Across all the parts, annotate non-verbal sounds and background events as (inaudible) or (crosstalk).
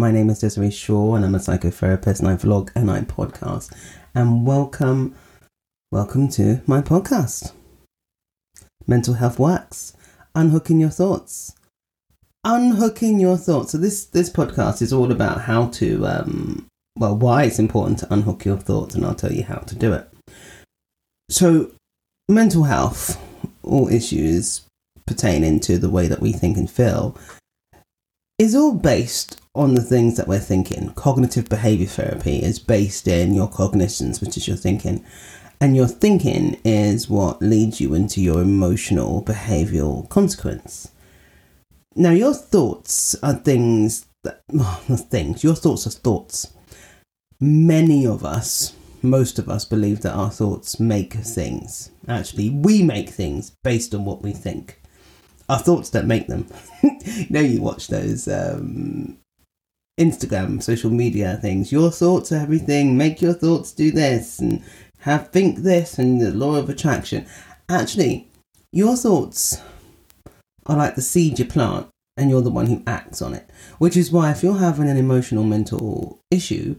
My name is Desiree Shaw and I'm a psychotherapist and I vlog and I podcast. And welcome, welcome to my podcast. Mental Health Works. Unhooking your thoughts. Unhooking your thoughts. So this this podcast is all about how to um well why it's important to unhook your thoughts and I'll tell you how to do it. So mental health, all issues pertaining to the way that we think and feel is all based on the things that we're thinking. Cognitive behavior therapy is based in your cognitions, which is your thinking. And your thinking is what leads you into your emotional behavioral consequence. Now, your thoughts are things that, well, (laughs) things, your thoughts are thoughts. Many of us, most of us, believe that our thoughts make things. Actually, we make things based on what we think our thoughts don't make them. (laughs) you know, you watch those um, Instagram, social media things. Your thoughts are everything. Make your thoughts do this and have think this and the law of attraction. Actually, your thoughts are like the seed you plant and you're the one who acts on it. Which is why if you're having an emotional mental issue,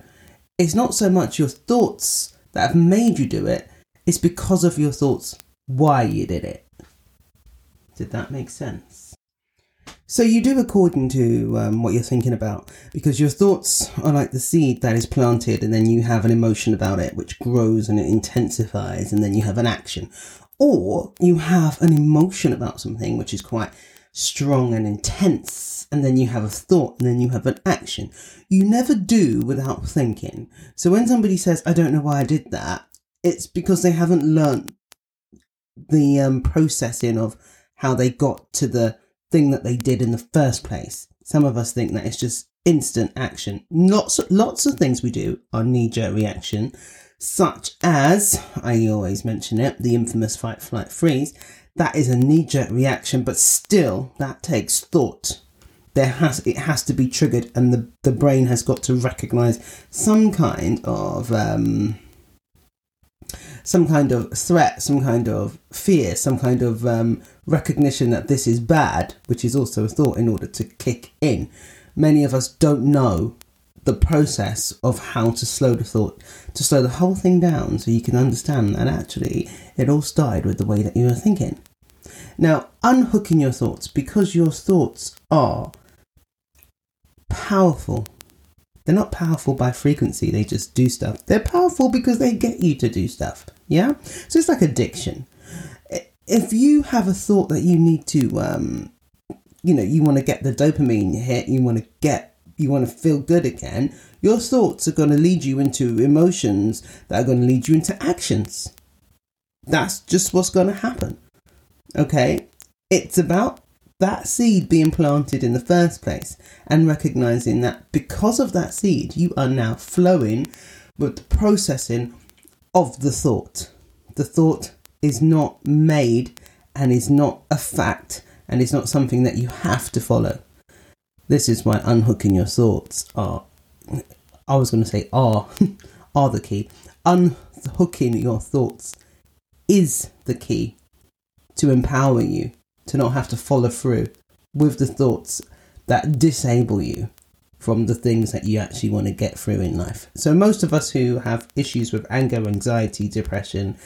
it's not so much your thoughts that have made you do it, it's because of your thoughts why you did it. Did that make sense? So you do according to um, what you're thinking about, because your thoughts are like the seed that is planted, and then you have an emotion about it, which grows and it intensifies, and then you have an action, or you have an emotion about something which is quite strong and intense, and then you have a thought, and then you have an action. You never do without thinking. So when somebody says, "I don't know why I did that," it's because they haven't learnt the um, processing of how they got to the thing that they did in the first place. Some of us think that it's just instant action. Lots, lots of things we do are knee jerk reaction, such as, I always mention it, the infamous fight, flight, freeze. That is a knee jerk reaction, but still, that takes thought. There has it has to be triggered, and the the brain has got to recognize some kind of um, some kind of threat, some kind of fear, some kind of um, recognition that this is bad, which is also a thought in order to kick in. Many of us don't know the process of how to slow the thought, to slow the whole thing down so you can understand that actually it all started with the way that you were thinking. Now, unhooking your thoughts because your thoughts are powerful they're not powerful by frequency, they just do stuff. They're powerful because they get you to do stuff. Yeah? So it's like addiction. If you have a thought that you need to, um, you know, you want to get the dopamine hit, you want to get, you want to feel good again, your thoughts are going to lead you into emotions that are going to lead you into actions. That's just what's going to happen. Okay? It's about that seed being planted in the first place and recognizing that because of that seed, you are now flowing with the processing of the thought. The thought is not made and is not a fact and is not something that you have to follow. This is why unhooking your thoughts are, I was going to say are, (laughs) are the key. Unhooking your thoughts is the key to empowering you to not have to follow through with the thoughts that disable you from the things that you actually want to get through in life. So, most of us who have issues with anger, anxiety, depression,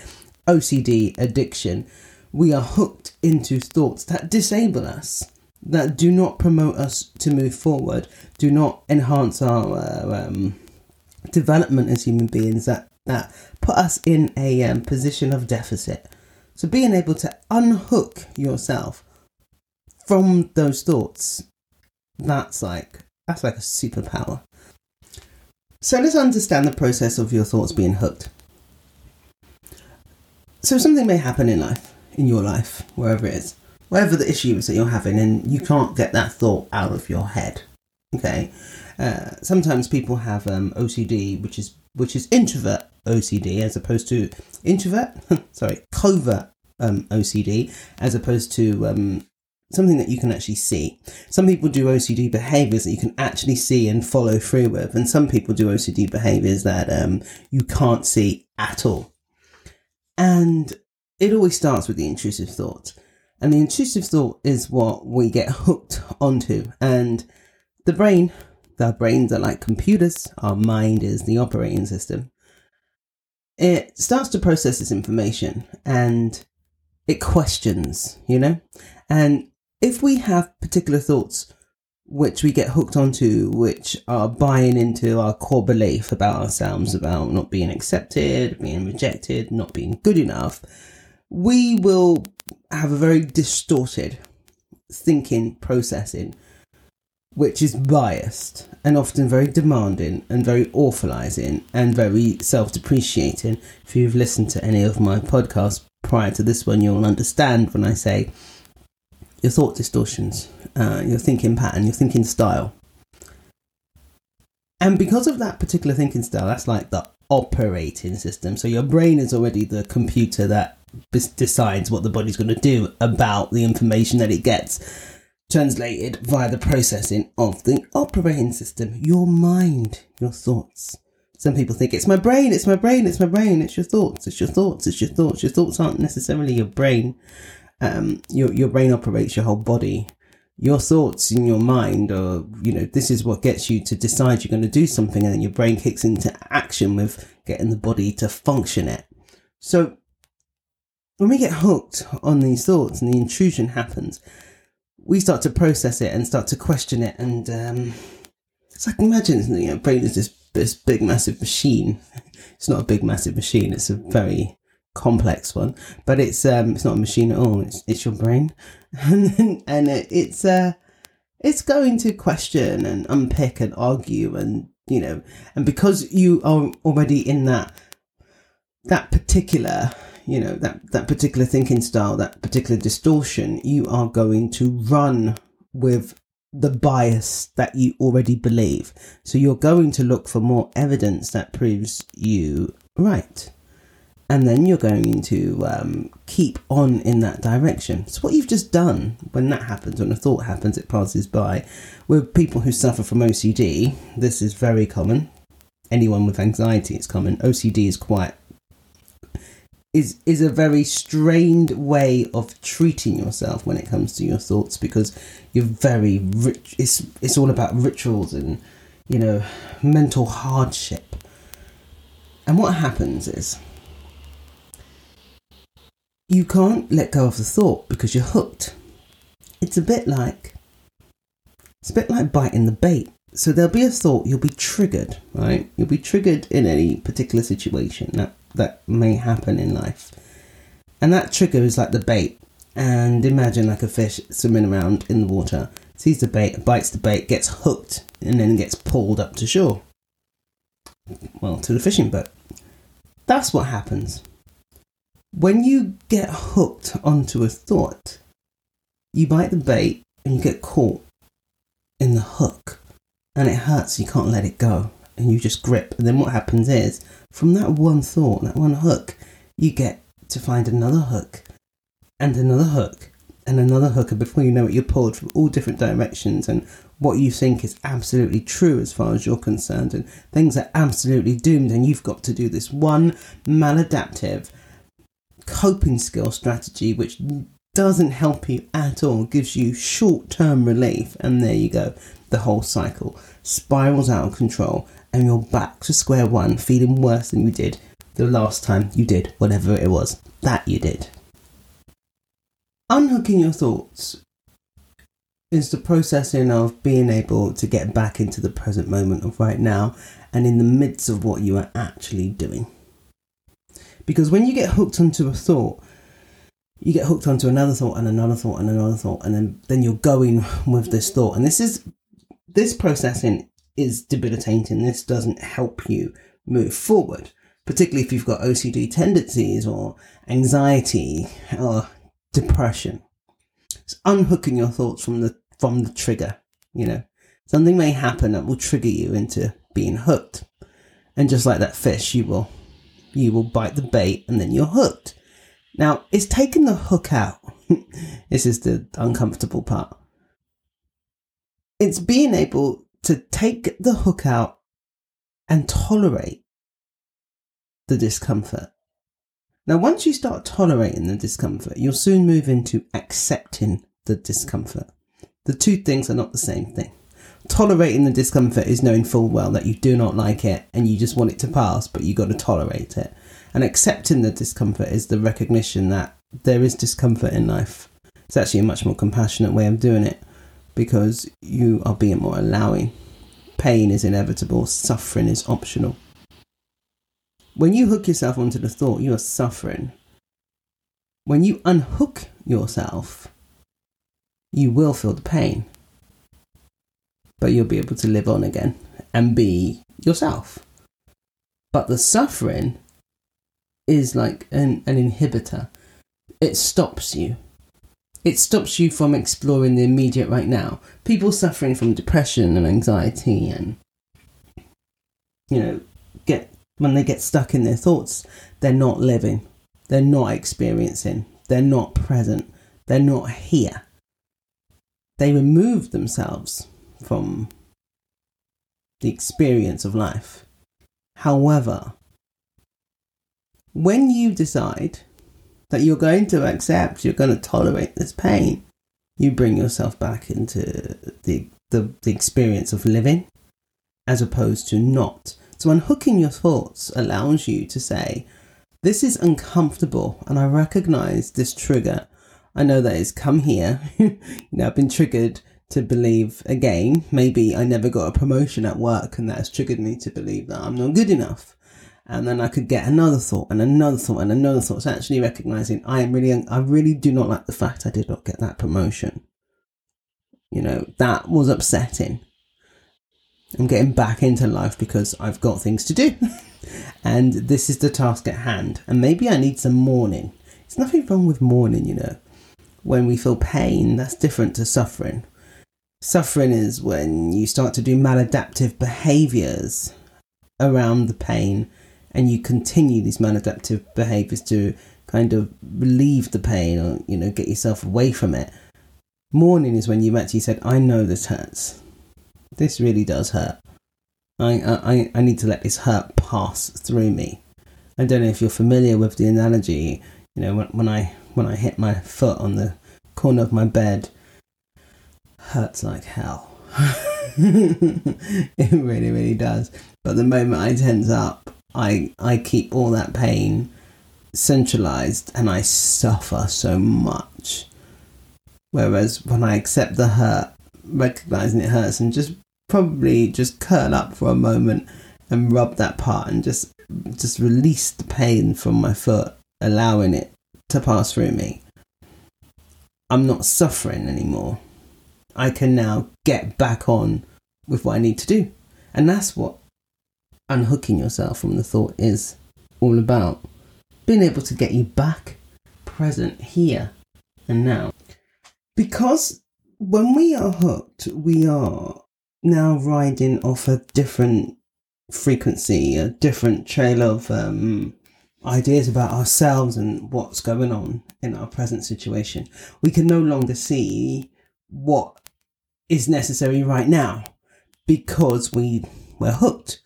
OCD, addiction, we are hooked into thoughts that disable us, that do not promote us to move forward, do not enhance our uh, um, development as human beings, that, that put us in a um, position of deficit. So being able to unhook yourself from those thoughts, that's like that's like a superpower. So let's understand the process of your thoughts being hooked. So something may happen in life, in your life, wherever it is, wherever the issue is that you're having, and you can't get that thought out of your head. Okay. Uh, sometimes people have um, OCD, which is which is introvert OCD as opposed to introvert, (laughs) sorry, covert um, OCD as opposed to um, something that you can actually see. Some people do OCD behaviors that you can actually see and follow through with, and some people do OCD behaviors that um, you can't see at all. And it always starts with the intrusive thought. And the intrusive thought is what we get (laughs) hooked onto. And the brain our brains are like computers, our mind is the operating system. It starts to process this information and it questions, you know? And if we have particular thoughts which we get hooked onto, which are buying into our core belief about ourselves, about not being accepted, being rejected, not being good enough, we will have a very distorted thinking, processing, which is biased and often very demanding and very awfulizing and very self depreciating. If you've listened to any of my podcasts prior to this one, you'll understand when I say your thought distortions, uh, your thinking pattern, your thinking style. And because of that particular thinking style, that's like the operating system. So your brain is already the computer that decides what the body's going to do about the information that it gets translated via the processing of the operating system, your mind, your thoughts. Some people think it's my brain, it's my brain, it's my brain, it's your thoughts, it's your thoughts, it's your thoughts. Your thoughts aren't necessarily your brain um, your your brain operates your whole body. Your thoughts in your mind are, you know, this is what gets you to decide you're going to do something, and then your brain kicks into action with getting the body to function it. So when we get hooked on these thoughts and the intrusion happens, we start to process it and start to question it, and um, it's like imagine you know, brain is this this big massive machine. It's not a big massive machine. It's a very complex one, but it's um it's not a machine at all. It's it's your brain, (laughs) and and it's uh it's going to question and unpick and argue and you know and because you are already in that that particular you know that that particular thinking style that particular distortion you are going to run with the bias that you already believe so you're going to look for more evidence that proves you right and then you're going to um, keep on in that direction. So, what you've just done when that happens, when a thought happens, it passes by. With people who suffer from OCD, this is very common. Anyone with anxiety, it's common. OCD is quite is is a very strained way of treating yourself when it comes to your thoughts because you're very rich. It's it's all about rituals and you know mental hardship. And what happens is you can't let go of the thought because you're hooked. It's a bit like it's a bit like biting the bait. So there'll be a thought, you'll be triggered, right? You'll be triggered in any particular situation that that may happen in life. And that trigger is like the bait. And imagine like a fish swimming around in the water, sees the bait, bites the bait, gets hooked, and then gets pulled up to shore. Well, to the fishing boat. That's what happens when you get hooked onto a thought, you bite the bait and you get caught in the hook and it hurts, you can't let it go and you just grip. And then what happens is, from that one thought, that one hook, you get to find another hook and another hook and another hook. And before you know it, you're pulled from all different directions. And what you think is absolutely true as far as you're concerned, and things are absolutely doomed. And you've got to do this one maladaptive coping skill strategy which doesn't help you at all, gives you short term relief, and there you go. The whole cycle spirals out of control, and you're back to square one, feeling worse than you did the last time you did whatever it was that you did. Unhooking your thoughts is the processing of being able to get back into the present moment of right now and in the midst of what you are actually doing. Because when you get hooked onto a thought, you get hooked onto another thought and another thought and another thought, and then, then you're going (laughs) with this thought. And this is this processing is debilitating. This doesn't help you move forward, particularly if you've got OCD tendencies or anxiety or depression. It's unhooking your thoughts from the from the trigger. You know, something may happen that will trigger you into being hooked, and just like that fish, you will you will bite the bait and then you're hooked. Now, it's taking the hook out. (laughs) this is the uncomfortable part. It's being able to take the hook out and tolerate the discomfort. Now, once you start tolerating the discomfort, you'll soon move into accepting the discomfort. The two things are not the same thing. Tolerating the discomfort is knowing full well that you do not like it and you just want it to pass, but you've got to tolerate it. And accepting the discomfort is the recognition that there is discomfort in life. It's actually a much more compassionate way of doing it because you are being more allowing. Pain is inevitable, suffering is optional. When you hook yourself onto the thought, you are suffering. When you unhook yourself, you will feel the pain, but you'll be able to live on again and be yourself. But the suffering is like an, an inhibitor, it stops you. It stops you from exploring the immediate right now. People suffering from depression and anxiety and, you know, get when they get stuck in their thoughts, they're not living, they're not experiencing, they're not present, they're not here. They remove themselves from the experience of life. However, when you decide that you're going to accept, you're going to tolerate this pain, you bring yourself back into the, the, the experience of living as opposed to not. So, unhooking your thoughts allows you to say, This is uncomfortable, and I recognize this trigger. I know that it's come here. (laughs) you know, I've been triggered to believe again. Maybe I never got a promotion at work, and that has triggered me to believe that I'm not good enough. And then I could get another thought and another thought and another thought. So actually recognizing I am really, I really do not like the fact I did not get that promotion. You know, that was upsetting. I'm getting back into life because I've got things to do. (laughs) and this is the task at hand. And maybe I need some mourning. There's nothing wrong with mourning, you know. When we feel pain, that's different to suffering. Suffering is when you start to do maladaptive behaviors around the pain and you continue these maladaptive behaviors to kind of relieve the pain or, you know, get yourself away from it. Mourning is when you've actually said, I know this hurts this really does hurt. I, I, I need to let this hurt pass through me. I don't know if you're familiar with the analogy. You know, when, when I when I hit my foot on the corner of my bed, hurts like hell. (laughs) it really, really does. But the moment I tense up, I I keep all that pain centralized, and I suffer so much. Whereas when I accept the hurt, recognizing it hurts, and just probably just curl up for a moment and rub that part and just just release the pain from my foot, allowing it to pass through me. I'm not suffering anymore. I can now get back on with what I need to do. And that's what unhooking yourself from the thought is all about. Being able to get you back present here and now. Because when we are hooked, we are now riding off a different frequency, a different trail of um, ideas about ourselves and what's going on in our present situation. We can no longer see what is necessary right now because we were hooked.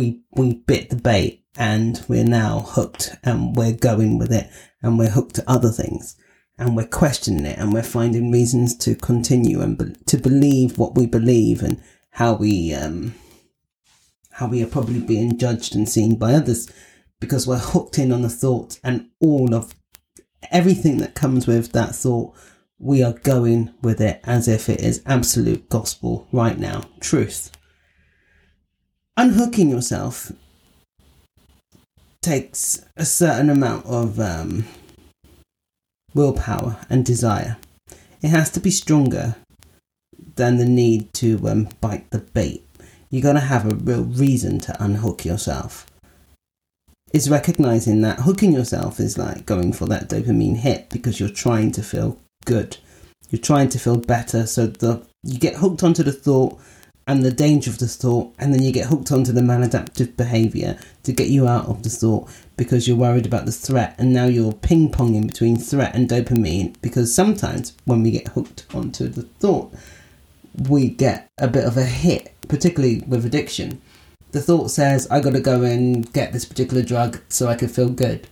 We we bit the bait and we're now hooked and we're going with it and we're hooked to other things. And we're questioning it and we're finding reasons to continue and be- to believe what we believe and how we um, how we are probably being judged and seen by others. Because we're hooked in on the thought and all of everything that comes with that thought we are going with it as if it is absolute gospel right now truth unhooking yourself takes a certain amount of um, willpower and desire it has to be stronger than the need to um, bite the bait. You got to have a real reason to unhook yourself. It's recognizing that hooking yourself is like going for that dopamine hit because you're trying to feel good. You're trying to feel better, so the you get hooked onto the thought and the danger of the thought, and then you get hooked onto the maladaptive behavior to get you out of the thought because you're worried about the threat, and now you're ping ponging between threat and dopamine because sometimes when we get hooked onto the thought, we get a bit of a hit, particularly with addiction. The thought says, I gotta go and get this particular drug so I can feel good.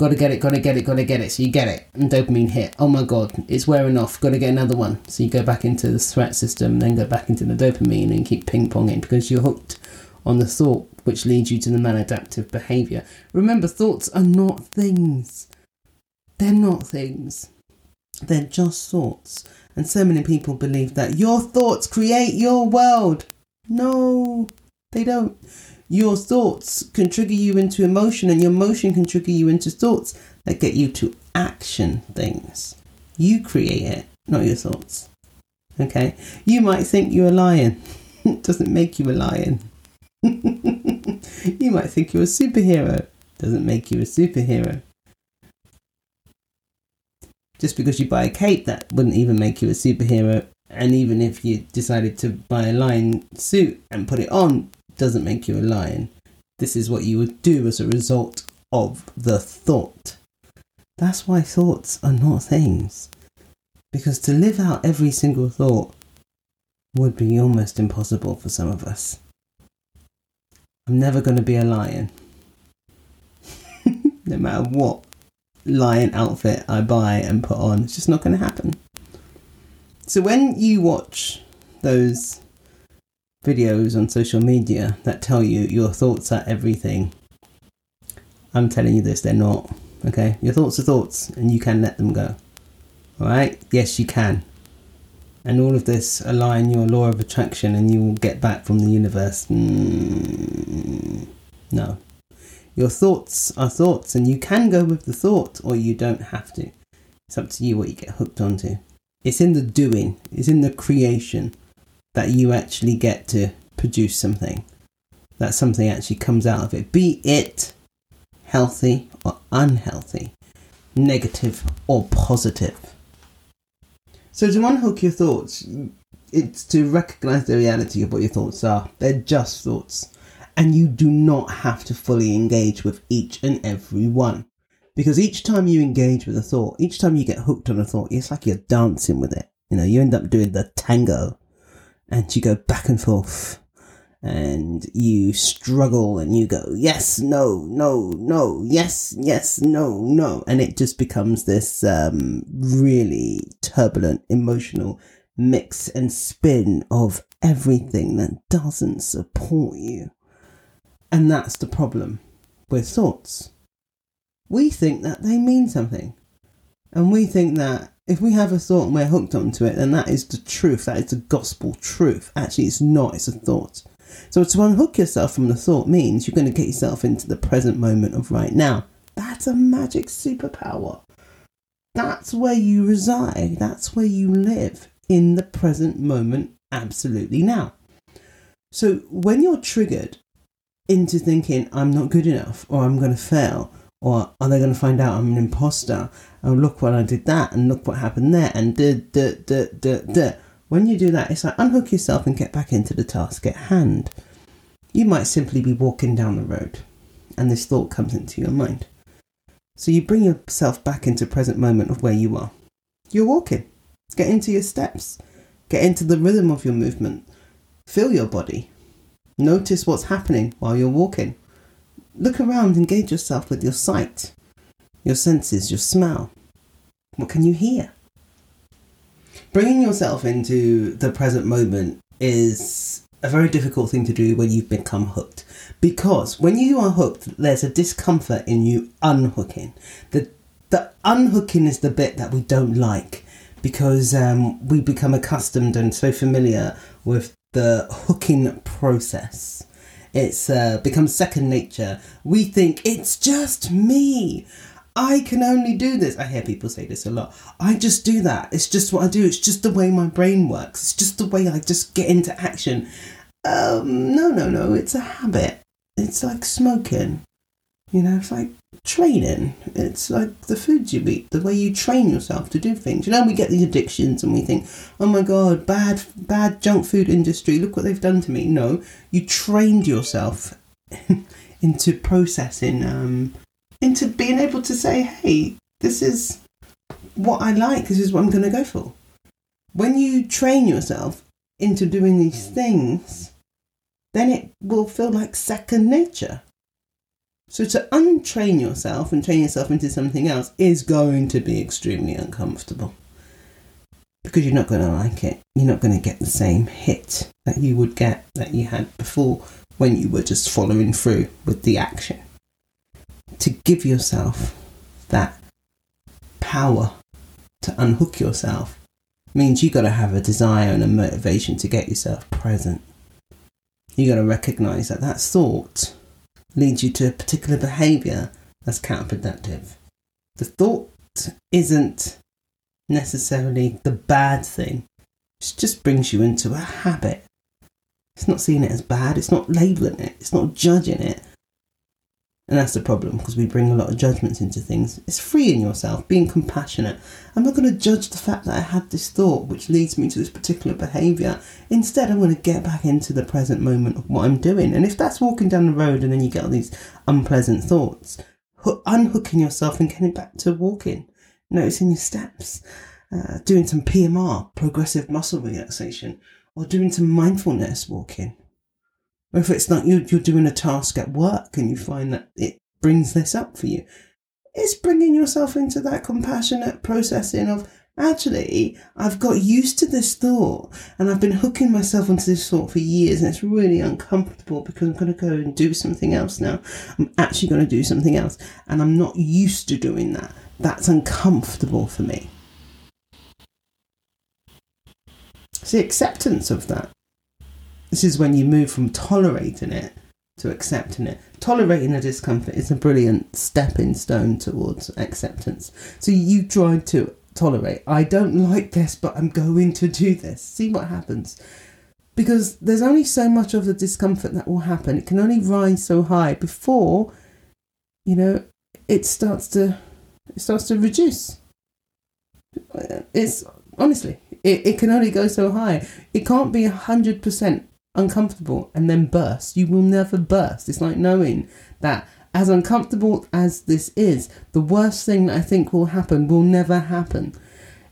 Gotta get it, gotta get it, gotta get it. So you get it, and dopamine hit. Oh my god, it's wearing off. Gotta get another one. So you go back into the threat system, then go back into the dopamine and keep ping ponging because you're hooked on the thought, which leads you to the maladaptive behavior. Remember, thoughts are not things. They're not things. They're just thoughts. And so many people believe that your thoughts create your world. No, they don't. Your thoughts can trigger you into emotion, and your emotion can trigger you into thoughts that get you to action things. You create it, not your thoughts. Okay? You might think you're a lion. (laughs) it doesn't make you a lion. (laughs) you might think you're a superhero. Doesn't make you a superhero. Just because you buy a cape, that wouldn't even make you a superhero. And even if you decided to buy a lion suit and put it on, doesn't make you a lion. This is what you would do as a result of the thought. That's why thoughts are not things. Because to live out every single thought would be almost impossible for some of us. I'm never going to be a lion. (laughs) no matter what lion outfit I buy and put on, it's just not going to happen. So when you watch those videos on social media that tell you your thoughts are everything, I'm telling you this, they're not. Okay? Your thoughts are thoughts and you can let them go. Alright? Yes, you can and all of this align your law of attraction and you will get back from the universe. Mm, no. Your thoughts are thoughts and you can go with the thought or you don't have to. It's up to you what you get hooked onto. It's in the doing, it's in the creation that you actually get to produce something. That something actually comes out of it. Be it healthy or unhealthy, negative or positive. So to unhook your thoughts, it's to recognize the reality of what your thoughts are. They're just thoughts. And you do not have to fully engage with each and every one. Because each time you engage with a thought, each time you get hooked on a thought, it's like you're dancing with it. You know, you end up doing the tango and you go back and forth and you struggle and you go, yes, no, no, no, yes, yes, no, no. And it just becomes this um, really turbulent, emotional mix and spin of everything that doesn't support you. And that's the problem with thoughts. We think that they mean something. And we think that if we have a thought and we're hooked onto it, then that is the truth. That is the gospel truth. Actually, it's not, it's a thought. So to unhook yourself from the thought means you're going to get yourself into the present moment of right now. That's a magic superpower. That's where you reside. That's where you live in the present moment, absolutely now. So when you're triggered into thinking, I'm not good enough, or I'm going to fail, or are they going to find out I'm an imposter? Oh, look what I did that, and look what happened there, and da da da da da when you do that, it's like unhook yourself and get back into the task at hand. You might simply be walking down the road and this thought comes into your mind. So you bring yourself back into present moment of where you are. You're walking. Get into your steps. Get into the rhythm of your movement. Feel your body. Notice what's happening while you're walking. Look around, engage yourself with your sight, your senses, your smell. What can you hear? bringing yourself into the present moment is a very difficult thing to do when you've become hooked. Because when you are hooked, there's a discomfort in you unhooking. The the unhooking is the bit that we don't like because um, we become accustomed and so familiar with the hooking process. It's uh, becomes second nature. We think it's just me. I can only do this. I hear people say this a lot. I just do that. It's just what I do. It's just the way my brain works. It's just the way I just get into action. Um, no, no, no. It's a habit. It's like smoking. You know, it's like training. It's like the foods you eat, the way you train yourself to do things. You know, we get these addictions and we think, oh my god, bad, bad junk food industry. Look what they've done to me. No, you trained yourself (laughs) into processing um, into being able to say, hey, this is what I like, this is what I'm going to go for. When you train yourself into doing these things, then it will feel like second nature. So to untrain yourself and train yourself into something else is going to be extremely uncomfortable. Because you're not going to like it. You're not going to get the same hit that you would get that you had before when you were just following through with the action. To give yourself that power to unhook yourself means you got to have a desire and a motivation to get yourself present. You got to recognize that that thought leads you to a particular behavior that's counterproductive. The thought isn't necessarily the bad thing, it just brings you into a habit. It's not seeing it as bad, it's not labeling it, it's not judging it. And that's the problem because we bring a lot of judgments into things. It's freeing yourself, being compassionate. I'm not going to judge the fact that I had this thought which leads me to this particular behaviour. Instead, I'm going to get back into the present moment of what I'm doing. And if that's walking down the road and then you get all these unpleasant thoughts, unhooking yourself and getting back to walking, noticing your steps, uh, doing some PMR, progressive muscle relaxation, or doing some mindfulness walking if it's like you, you're doing a task at work and you find that it brings this up for you, it's bringing yourself into that compassionate processing of actually, I've got used to this thought and I've been hooking myself onto this thought for years and it's really uncomfortable because I'm going to go and do something else now. I'm actually going to do something else and I'm not used to doing that. That's uncomfortable for me. It's the acceptance of that. This is when you move from tolerating it to accepting it. Tolerating the discomfort is a brilliant stepping stone towards acceptance. So you try to tolerate. I don't like this, but I'm going to do this. See what happens. Because there's only so much of the discomfort that will happen. It can only rise so high before, you know, it starts to it starts to reduce. It's honestly, it, it can only go so high. It can't be hundred percent uncomfortable and then burst. You will never burst. It's like knowing that as uncomfortable as this is, the worst thing that I think will happen will never happen.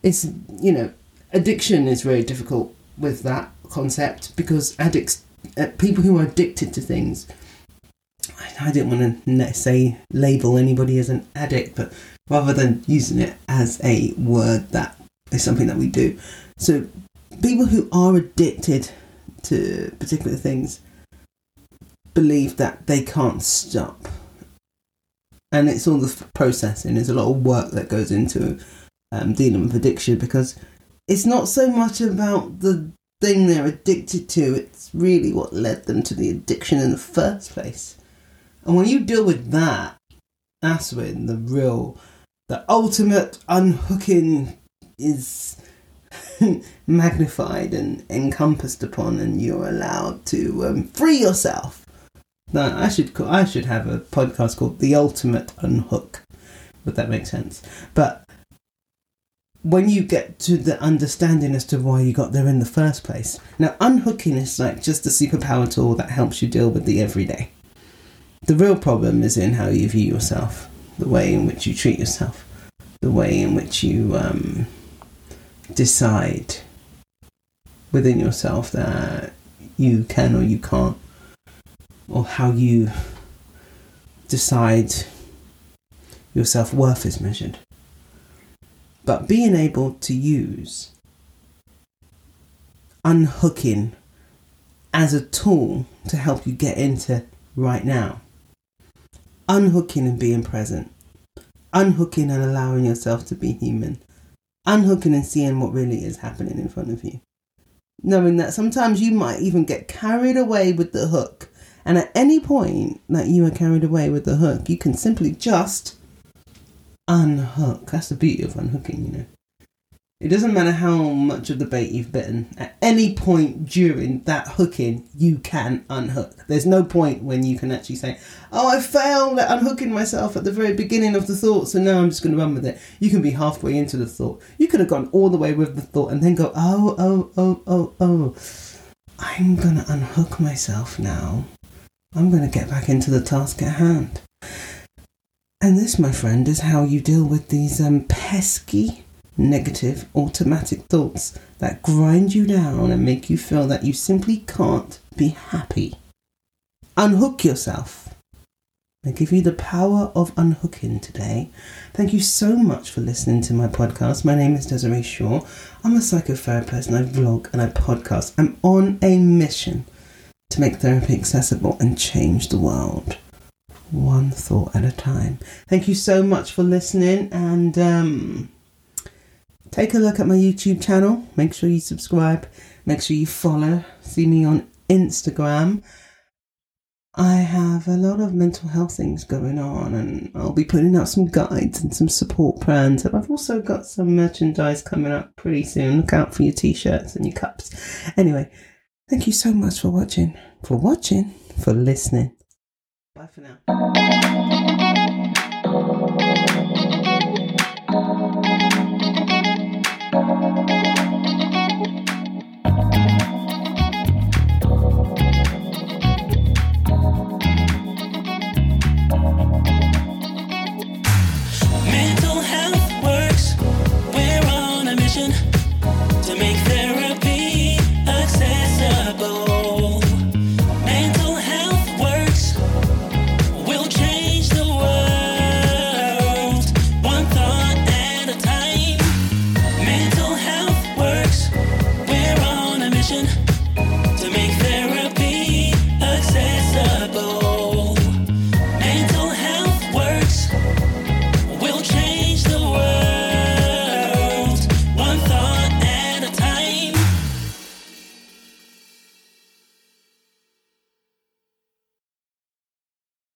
It's, you know, addiction is very difficult with that concept because addicts, uh, people who are addicted to things, I, I didn't want to say label anybody as an addict, but rather than using it as a word that is something that we do. So people who are addicted to particular things believe that they can't stop. And it's all the processing. There's a lot of work that goes into um, dealing with addiction because it's not so much about the thing they're addicted to, it's really what led them to the addiction in the first place. And when you deal with that, that's when the real, the ultimate unhooking is (laughs) magnified and encompassed upon, and you're allowed to um, free yourself. Now, I should call, I should have a podcast called "The Ultimate Unhook," would that make sense? But when you get to the understanding as to why you got there in the first place, now unhooking is like just a superpower tool that helps you deal with the everyday. The real problem is in how you view yourself, the way in which you treat yourself, the way in which you um, decide within yourself that you can or you can't, or how you decide your self worth is measured. But being able to use unhooking as a tool to help you get into right now. Unhooking and being present. Unhooking and allowing yourself to be human unhooking and seeing what really is happening in front of you. Knowing that sometimes you might even get carried away with the hook. And at any point that you are carried away with the hook, you can simply just unhook. That's the beauty of unhooking, you know. It doesn't matter how much of the bait you've bitten. At any point during that hooking, you can unhook. There's no point when you can actually say, "Oh, I failed at unhooking myself at the very beginning of the thought, so now I'm just going to run with it." You can be halfway into the thought. You could have gone all the way with the thought and then go, "Oh, oh, oh, oh, oh, I'm going to unhook myself now. I'm going to get back into the task at hand." And this, my friend, is how you deal with these um, pesky negative automatic thoughts that grind you down and make you feel that you simply can't be happy. Unhook yourself I give you the power of unhooking today. Thank you so much for listening to my podcast. My name is Desiree Shaw. I'm a psychotherapist and I vlog and I podcast. I'm on a mission to make therapy accessible and change the world one thought at a time. Thank you so much for listening and um, take a look at my YouTube channel. Make sure you subscribe. Make sure you follow. See me on Instagram. I have a lot of mental health things going on, and I'll be putting out some guides and some support plans. And I've also got some merchandise coming up pretty soon. Look out for your t shirts and your cups. Anyway, thank you so much for watching, for watching, for listening. Bye for now. Música